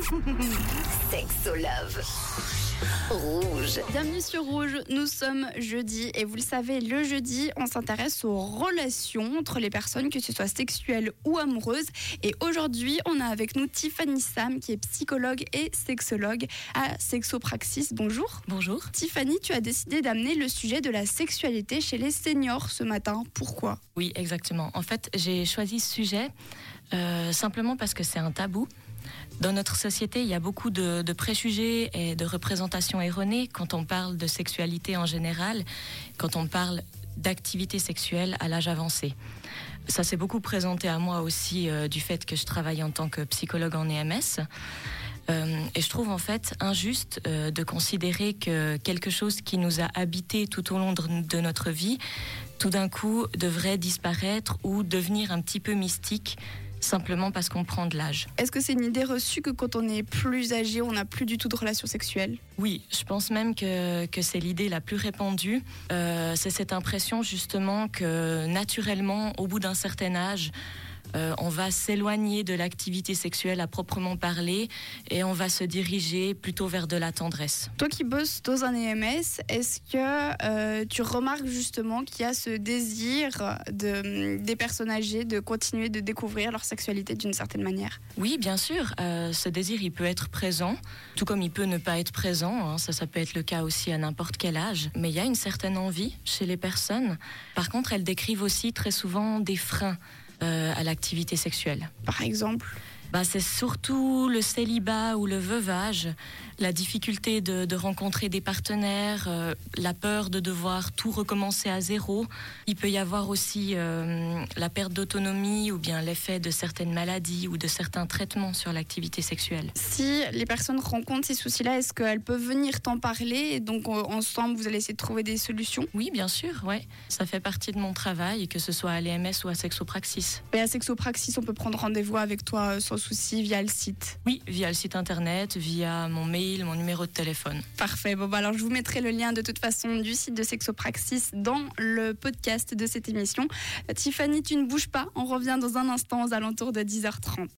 Sexo Love. Rouge. Bienvenue sur Rouge, nous sommes jeudi et vous le savez, le jeudi, on s'intéresse aux relations entre les personnes, que ce soit sexuelles ou amoureuses. Et aujourd'hui, on a avec nous Tiffany Sam, qui est psychologue et sexologue à Sexopraxis. Bonjour. Bonjour. Tiffany, tu as décidé d'amener le sujet de la sexualité chez les seniors ce matin. Pourquoi? Oui, exactement. En fait, j'ai choisi ce sujet euh, simplement parce que c'est un tabou. Dans notre société, il y a beaucoup de, préjugés et de représentations erronées quand on parle de sexualité en général, quand on parle d'activité sexuelle à l'âge avancé. Ça s'est beaucoup présenté à moi aussi euh, du fait que je travaille en tant que psychologue en EMS. Euh, et je trouve en fait injuste euh, de considérer que quelque chose qui nous a habité tout au long de notre vie, tout d'un coup, devrait disparaître ou devenir un petit peu mystique simplement parce qu'on prend de l'âge. Est-ce que c'est une idée reçue que quand on est plus âgé, on n'a plus du tout de relations sexuelles? Oui, je pense même que, que c'est l'idée la plus répandue. Euh, c'est cette impression justement que naturellement, au bout d'un certain âge, euh, on va s'éloigner de l'activité sexuelle à proprement parler et on va se diriger plutôt vers de la tendresse. Toi qui bosses dans un EMS, est-ce que euh, tu remarques justement qu'il y a ce désir de, des personnes âgées de continuer de découvrir leur sexualité d'une certaine manière? Oui, bien sûr. Euh, ce désir, il peut être présent, tout comme il peut ne pas être présent. Hein. Ça, ça peut être le cas aussi à n'importe quel âge. Mais il y a une certaine envie chez les personnes. Par contre, elles décrivent aussi très souvent des freins à l'activité sexuelle. Par exemple bah, c'est surtout le célibat ou le veuvage, la difficulté de, de rencontrer des partenaires, euh, la peur de devoir tout recommencer à zéro. Il peut y avoir aussi euh, la perte d'autonomie ou bien l'effet de certaines maladies ou de certains traitements sur l'activité sexuelle. Si les personnes rencontrent ces soucis-là, est-ce qu'elles peuvent venir t'en parler et donc ensemble vous allez essayer de trouver des solutions? Oui, bien sûr, ouais. Ça fait partie de mon travail, que ce soit à l'EMS ou à Sexopraxis. Et à Sexopraxis, on peut prendre rendez-vous avec toi sans souci via le site Oui, via le site internet, via mon mail, mon numéro de téléphone. Parfait. Bon, bah alors je vous mettrai le lien de toute façon du site de Sexopraxis dans le podcast de cette émission. Tiffany, tu ne bouges pas. On revient dans un instant aux alentours de 10h30.